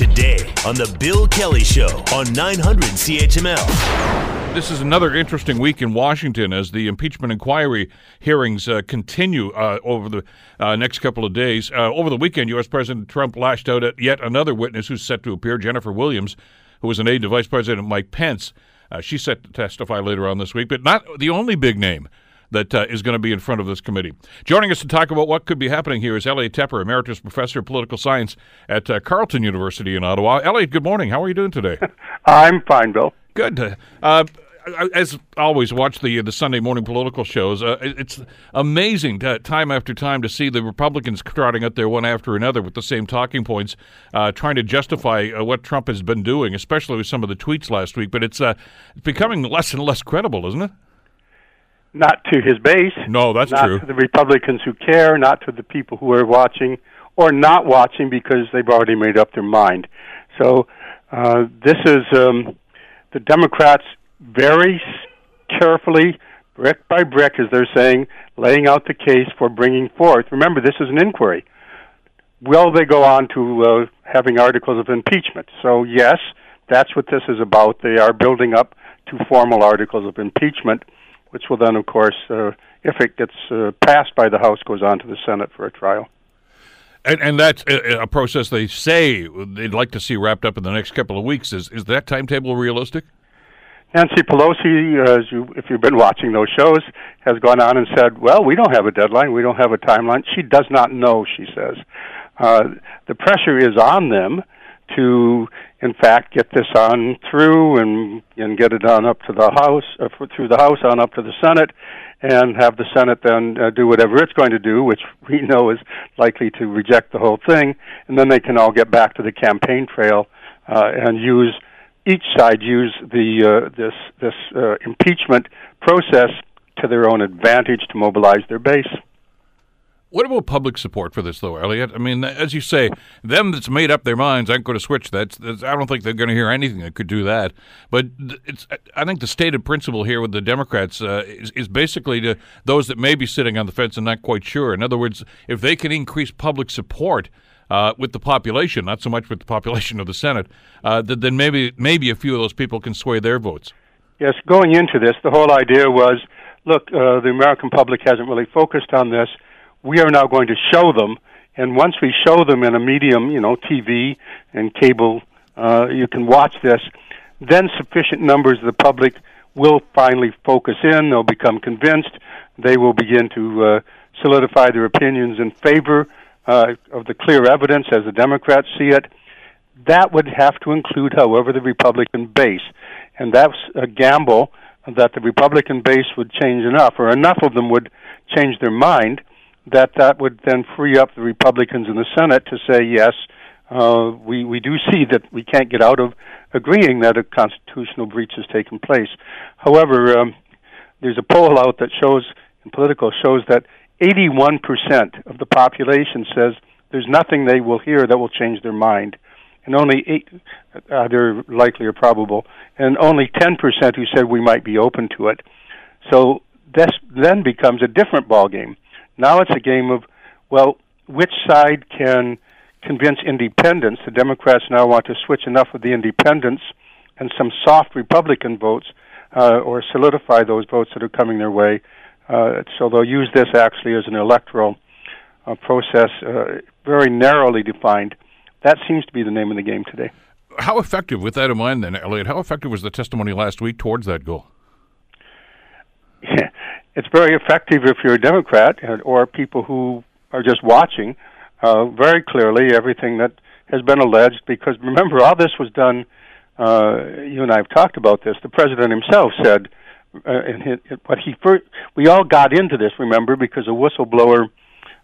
today on The Bill Kelly Show on 900 CHML. This is another interesting week in Washington as the impeachment inquiry hearings uh, continue uh, over the uh, next couple of days. Uh, over the weekend, U.S. President Trump lashed out at yet another witness who's set to appear, Jennifer Williams, who was an aide to Vice President Mike Pence. Uh, she's set to testify later on this week, but not the only big name that uh, is going to be in front of this committee. Joining us to talk about what could be happening here is Elliot Tepper, Emeritus Professor of Political Science at uh, Carleton University in Ottawa. Elliot, good morning. How are you doing today? I'm fine, Bill. Good. Uh, as always, watch the the Sunday morning political shows. Uh, it's amazing to, time after time to see the Republicans trotting out there one after another with the same talking points, uh, trying to justify uh, what Trump has been doing, especially with some of the tweets last week. But it's uh, becoming less and less credible, isn't it? Not to his base. No, that's not true. to the Republicans who care, not to the people who are watching or not watching because they've already made up their mind. So uh, this is um, the Democrats very carefully, brick by brick, as they're saying, laying out the case for bringing forth. Remember, this is an inquiry. Will they go on to uh, having articles of impeachment? So, yes, that's what this is about. They are building up to formal articles of impeachment, which will then, of course, uh, if it gets uh, passed by the House, goes on to the Senate for a trial. And, and that's a, a process they say they'd like to see wrapped up in the next couple of weeks. Is is that timetable realistic? Nancy Pelosi, uh, as you, if you've been watching those shows, has gone on and said, "Well, we don't have a deadline. We don't have a timeline." She does not know. She says uh, the pressure is on them to, in fact, get this on through and and get it on up to the House, uh, through the House on up to the Senate, and have the Senate then uh, do whatever it's going to do, which we know is likely to reject the whole thing, and then they can all get back to the campaign trail uh, and use each side use the uh, this this uh, impeachment process to their own advantage to mobilize their base. What about public support for this, though, Elliot? I mean, as you say, them that's made up their minds aren't going to switch. That's, that's I don't think they're going to hear anything that could do that. But it's I think the stated principle here with the Democrats uh, is, is basically to those that may be sitting on the fence and not quite sure. In other words, if they can increase public support uh, with the population, not so much with the population of the Senate, uh, then maybe maybe a few of those people can sway their votes. Yes, going into this, the whole idea was, look, uh, the American public hasn't really focused on this. We are now going to show them, and once we show them in a medium, you know, TV and cable, uh, you can watch this. Then sufficient numbers of the public will finally focus in. They'll become convinced. They will begin to uh, solidify their opinions in favor uh, of the clear evidence as the Democrats see it. That would have to include, however, the Republican base. And that's a gamble that the Republican base would change enough, or enough of them would change their mind, that that would then free up the Republicans in the Senate to say, yes, uh, we, we do see that we can't get out of agreeing that a constitutional breach has taken place. However, um, there's a poll out that shows, in Politico, shows that 81% of the population says there's nothing they will hear that will change their mind. And only eight, either likely or probable, and only 10% who said we might be open to it. So this then becomes a different ballgame. Now it's a game of, well, which side can convince independents? The Democrats now want to switch enough of the independents and some soft Republican votes, uh, or solidify those votes that are coming their way uh, so they'll use this actually as an electoral uh, process, uh, very narrowly defined. That seems to be the name of the game today. How effective, with that in mind, then, Elliot? How effective was the testimony last week towards that goal? it's very effective if you're a Democrat or people who are just watching uh, very clearly everything that has been alleged. Because remember, all this was done. Uh, you and I have talked about this. The president himself said uh, but he first, we all got into this, remember, because a whistleblower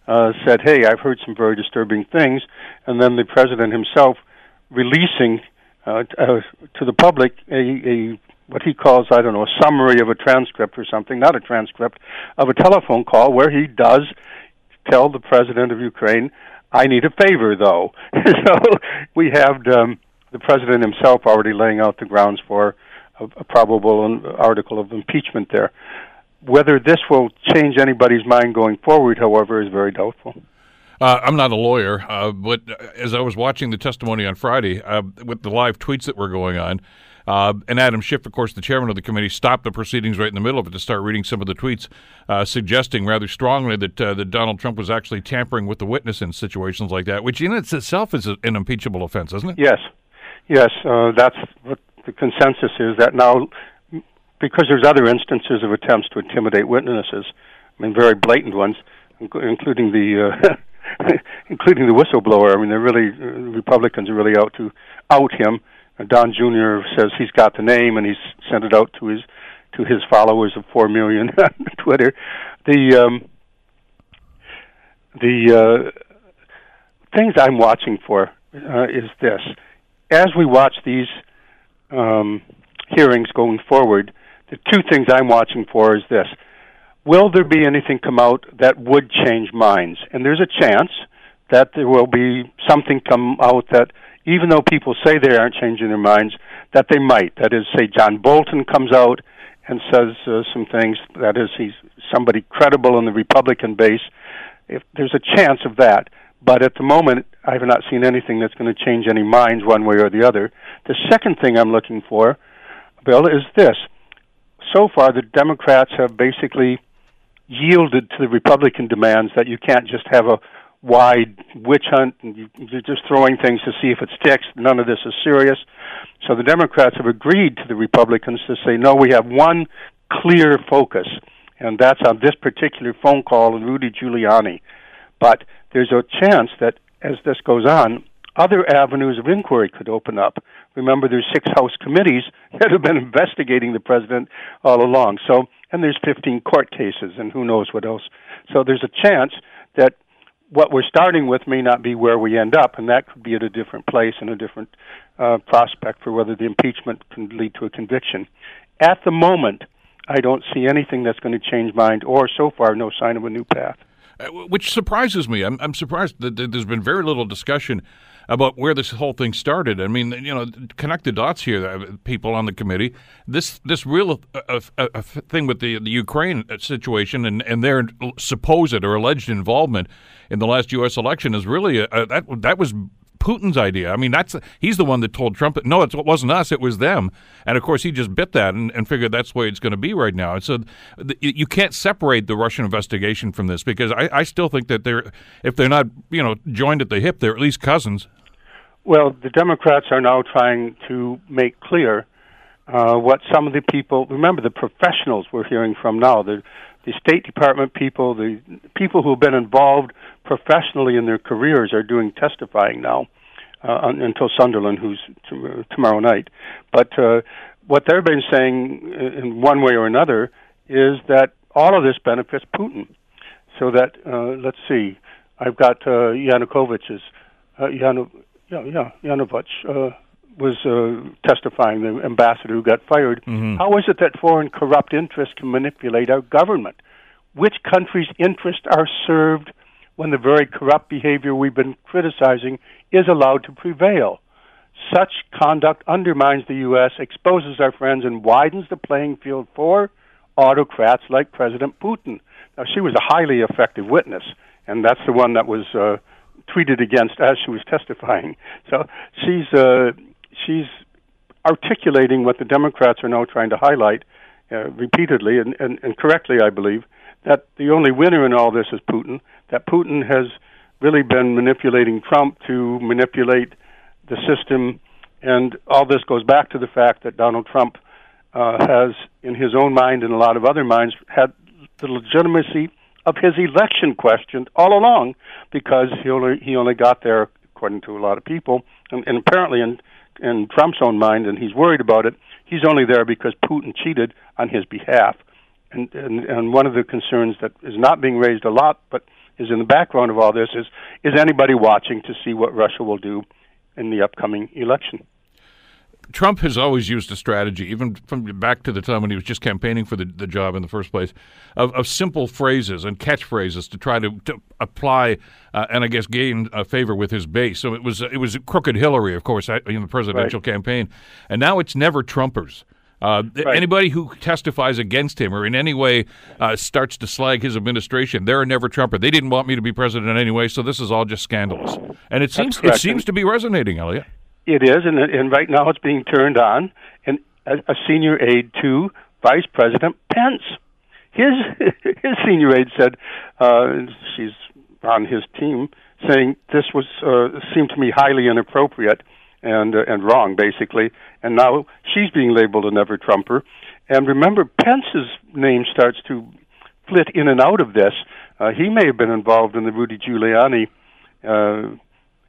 uh, said, "Hey, I've heard some very disturbing things," and then the president himself releasing uh, uh, to the public a, a what he calls I don't know a summary of a transcript or something, not a transcript of a telephone call where he does tell the president of Ukraine, "I need a favor, though." so we have um, the president himself already laying out the grounds for a, a probable article of impeachment there. Whether this will change anybody's mind going forward, however, is very doubtful. Uh, I'm not a lawyer, uh, but as I was watching the testimony on Friday uh, with the live tweets that were going on, uh, and Adam Schiff, of course, the chairman of the committee, stopped the proceedings right in the middle of it to start reading some of the tweets, uh, suggesting rather strongly that uh, that Donald Trump was actually tampering with the witness in situations like that, which in itself is an impeachable offense, isn't it? Yes, yes, that's what the consensus is. That now, because there's other instances of attempts to intimidate witnesses, I mean, very blatant ones, including the including the whistleblower. I mean, they're really uh, Republicans are really out to out him. Don Jr. says he's got the name and he's sent it out to his to his followers of four million on Twitter. The um, the uh, things I'm watching for uh, is this: as we watch these um, hearings going forward, the two things I'm watching for is this: will there be anything come out that would change minds? And there's a chance that there will be something come out that, even though people say they aren't changing their minds, that they might. That is, say John Bolton comes out and says uh, some things. That is, he's somebody credible in the Republican base. If there's a chance of that, but at the moment, I have not seen anything that's going to change any minds one way or the other. The second thing I'm looking for, Bill, is this. So far, the Democrats have basically yielded to the Republican demands that you can't just have a wide witch hunt and you, you're just throwing things to see if it sticks. None of this is serious. So the Democrats have agreed to the Republicans to say, no, we have one clear focus, and that's on this particular phone call with Rudy Giuliani. But there's a chance that as this goes on, other avenues of inquiry could open up. Remember, there's six House committees that have been investigating the president all along. So, and there's 15 court cases, and who knows what else. So there's a chance that what we're starting with may not be where we end up, and that could be at a different place and a different uh, prospect for whether the impeachment can lead to a conviction. At the moment, I don't see anything that's going to change mind, or so far, no sign of a new path. Uh, which surprises me. I'm, I'm surprised that there's been very little discussion about where this whole thing started. I mean, you know, connect the dots here, uh, people on the committee. This this real uh, uh, uh, thing with the the Ukraine situation and, and their supposed or alleged involvement in the last U.S. election is really a, a, that that was Putin's idea. I mean, that's he's the one that told Trump, no, it wasn't us, it was them. And of course, he just bit that and, and figured that's the way it's going to be right now. And so the, you can't separate the Russian investigation from this because I, I still think that they're, if they're not, you know, joined at the hip, they're at least cousins. Well, the Democrats are now trying to make clear uh, what some of the people remember the professionals we're hearing from now the the State Department people, the people who have been involved professionally in their careers are doing testifying now uh, until Sondland, who's t- tomorrow night. But uh, what they've been saying in one way or another is that all of this benefits Putin. So that uh, let's see, I've got uh, Yanukovych's uh, Yanu, yeah, yeah, Yanovich uh, was uh, testifying, the ambassador who got fired. Mm-hmm. How is it that foreign corrupt interests can manipulate our government? Which countries' interests are served when the very corrupt behavior we've been criticizing is allowed to prevail? Such conduct undermines the U.S., exposes our friends, and widens the playing field for autocrats like President Putin. Now, she was a highly effective witness, and that's the one that was uh, tweeted against as she was testifying. So she's uh, she's articulating what the Democrats are now trying to highlight uh, repeatedly and, and, and correctly, I believe, that the only winner in all this is Putin. That Putin has really been manipulating Trump to manipulate the system, and all this goes back to the fact that Donald Trump uh, has, in his own mind and a lot of other minds, had the legitimacy of his election questioned all along because he only he only got there according to a lot of people and, and apparently in in Trump's own mind and he's worried about it he's only there because Putin cheated on his behalf. And and, and one of the concerns that is not being raised a lot but is in the background of all this is is anybody watching to see what Russia will do in the upcoming election Trump has always used a strategy, even from back to the time when he was just campaigning for the, the job in the first place, of, of simple phrases and catchphrases to try to, to apply uh, and I guess gain favor with his base. So it was it was crooked Hillary, of course, in the presidential right. campaign, and now it's never Trumpers. Uh, right. Anybody who testifies against him or in any way uh, starts to slag his administration, they're a never Trumper. They didn't want me to be president anyway, so this is all just scandalous. And it seems it seems to be resonating, Elliot. It is, and, and right now it's being turned on. And a, a senior aide to Vice President Pence, his his senior aide said uh, she's on his team, saying this was uh, seemed to me highly inappropriate and uh, and wrong, basically. And now she's being labeled a never Trumper. And remember, Pence's name starts to flit in and out of this. Uh, he may have been involved in the Rudy Giuliani uh,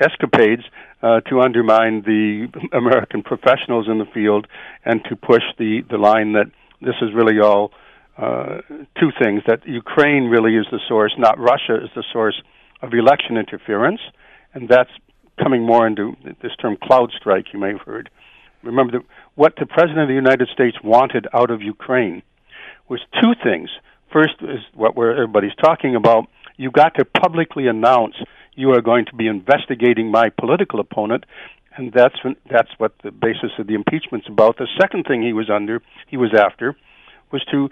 escapades uh, to undermine the American professionals in the field and to push the the line that this is really all uh, two things that Ukraine really is the source, not Russia is the source of election interference, and that's coming more into this term CrowdStrike you may have heard. Remember that what the President of the United States wanted out of Ukraine was two things. First is what everybody's talking about. You got to publicly announce you are going to be investigating my political opponent, and that's that's what the basis of the impeachment's about. The second thing he was under, he was after, was to,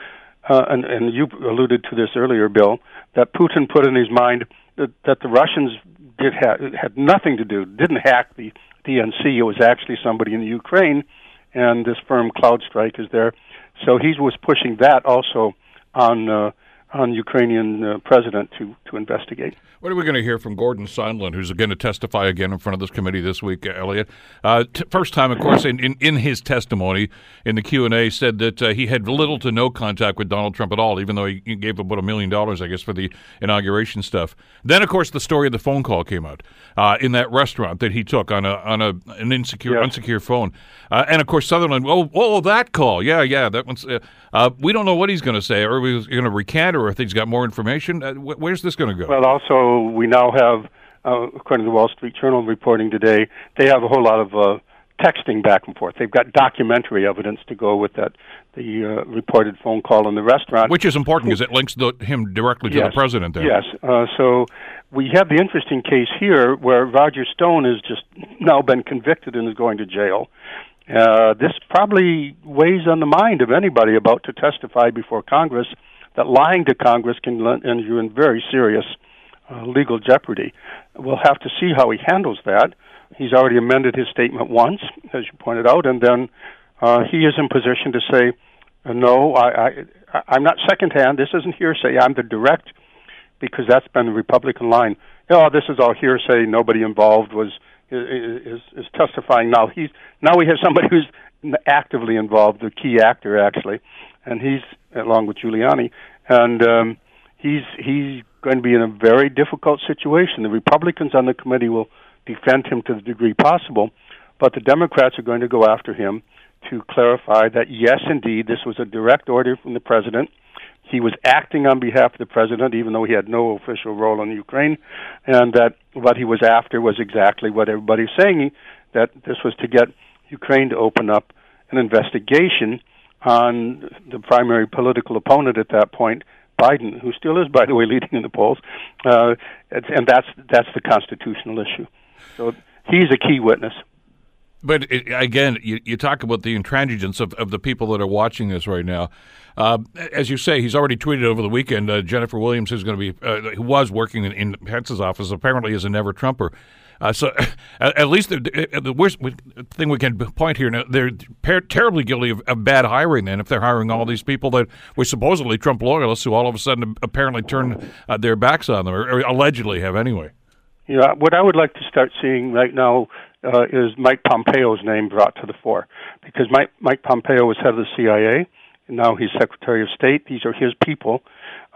uh, and, and you alluded to this earlier, Bill, that Putin put in his mind that, that the Russians did ha- had nothing to do, didn't hack the DNC. It was actually somebody in the Ukraine, and this firm CrowdStrike is there. So he was pushing that also on uh, on Ukrainian uh, president to to investigate. What are we going to hear from Gordon Sondland, who's going to testify again in front of this committee this week, Elliot? Uh, t- first time, of course, in, in, in, his testimony in the Q&A, said that uh, he had little to no contact with Donald Trump at all, even though he, he gave about a million dollars, I guess, for the inauguration stuff. Then, of course, the story of the phone call came out uh, in that restaurant that he took on a on a an insecure, yes. unsecure phone. Uh, and, of course, Sutherland, oh, oh, that call. Yeah, yeah, that one's... Uh, uh, we don't know what he's going to say, or he's going to recant, or if he's got more information. Wh- where's this going to go? Well, also, we now have, uh, according to the Wall Street Journal reporting today, they have a whole lot of uh, texting back and forth. They've got documentary evidence to go with that the uh, reported phone call in the restaurant, which is important because it links the, him directly to yes, the president. There, yes. Uh, so we have the interesting case here where Roger Stone has just now been convicted and is going to jail. Uh, this probably weighs on the mind of anybody about to testify before Congress that lying to Congress can end you in very serious uh, legal jeopardy. We'll have to see how he handles that. He's already amended his statement once, as you pointed out, and then uh, he is in position to say, uh, "No, I, I, I'm not secondhand. This isn't hearsay. I'm the direct," because that's been the Republican line. Oh, this is all hearsay. Nobody involved was is, is testifying now. He's now we have somebody who's actively involved, the key actor actually, and he's along with Giuliani, and um, he's he's going to be in a very difficult situation. The Republicans on the committee will defend him to the degree possible, but the Democrats are going to go after him to clarify that yes, indeed, this was a direct order from the president. He was acting on behalf of the president, even though he had no official role in Ukraine, and that what he was after was exactly what everybody's saying that this was to get Ukraine to open up an investigation on the primary political opponent at that point, Biden, who still is, by the way, leading in the polls, uh, and that's that's the constitutional issue. So he's a key witness. But it, again, you, you talk about the intransigence of, of the people that are watching this right now. Uh, as you say, he's already tweeted over the weekend. Uh, Jennifer Williams, who's going to be, uh, who was working in, in Pence's office, apparently is a never Trumper. Uh, so, at least the, the, worst thing we can point here now, they're per- terribly guilty of, of, bad hiring. Then, if they're hiring all these people that were supposedly Trump loyalists, who all of a sudden apparently turn uh, their backs on them, or, or, allegedly have anyway. Yeah, what I would like to start seeing right now uh, is Mike Pompeo's name brought to the fore, because Mike, Mike Pompeo was head of the CIA, and now he's Secretary of State. These are his people.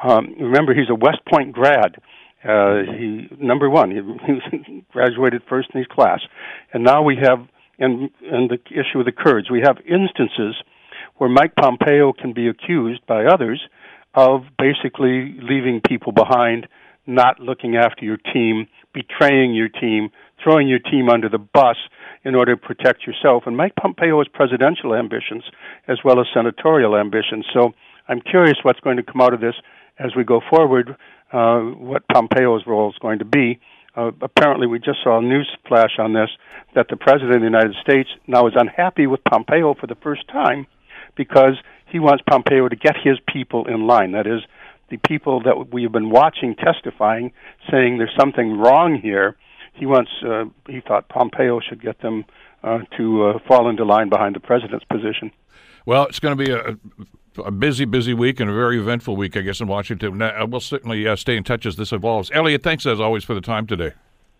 Um, remember, he's a West Point grad. Uh, he number one, he, he graduated first in his class, and now we have, and and the issue of the Kurds, we have instances where Mike Pompeo can be accused by others of basically leaving people behind, not looking after your team, betraying your team, throwing your team under the bus in order to protect yourself. And Mike Pompeo has presidential ambitions as well as senatorial ambitions. So I'm curious what's going to come out of this as we go forward uh, what Pompeo's role is going to be. Uh, apparently, we just saw a news flash on this that the president of the United States now is unhappy with Pompeo for the first time because he wants Pompeo to get his people in line. That is, the people that we have been watching testifying, saying there's something wrong here. He wants. Uh, he thought Pompeo should get them uh, to uh, fall into line behind the president's position. Well, it's going to be a, a busy, busy week and a very eventful week, I guess, in Washington. Uh, we'll certainly uh, stay in touch as this evolves. Elliot, thanks as always for the time today.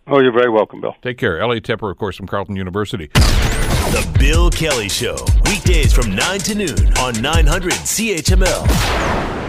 Oh, you're very welcome, Bill. Take care. Elliot Tepper, of course, from Carleton University. The Bill Kelly Show, weekdays from 9 to noon on 900 CHML.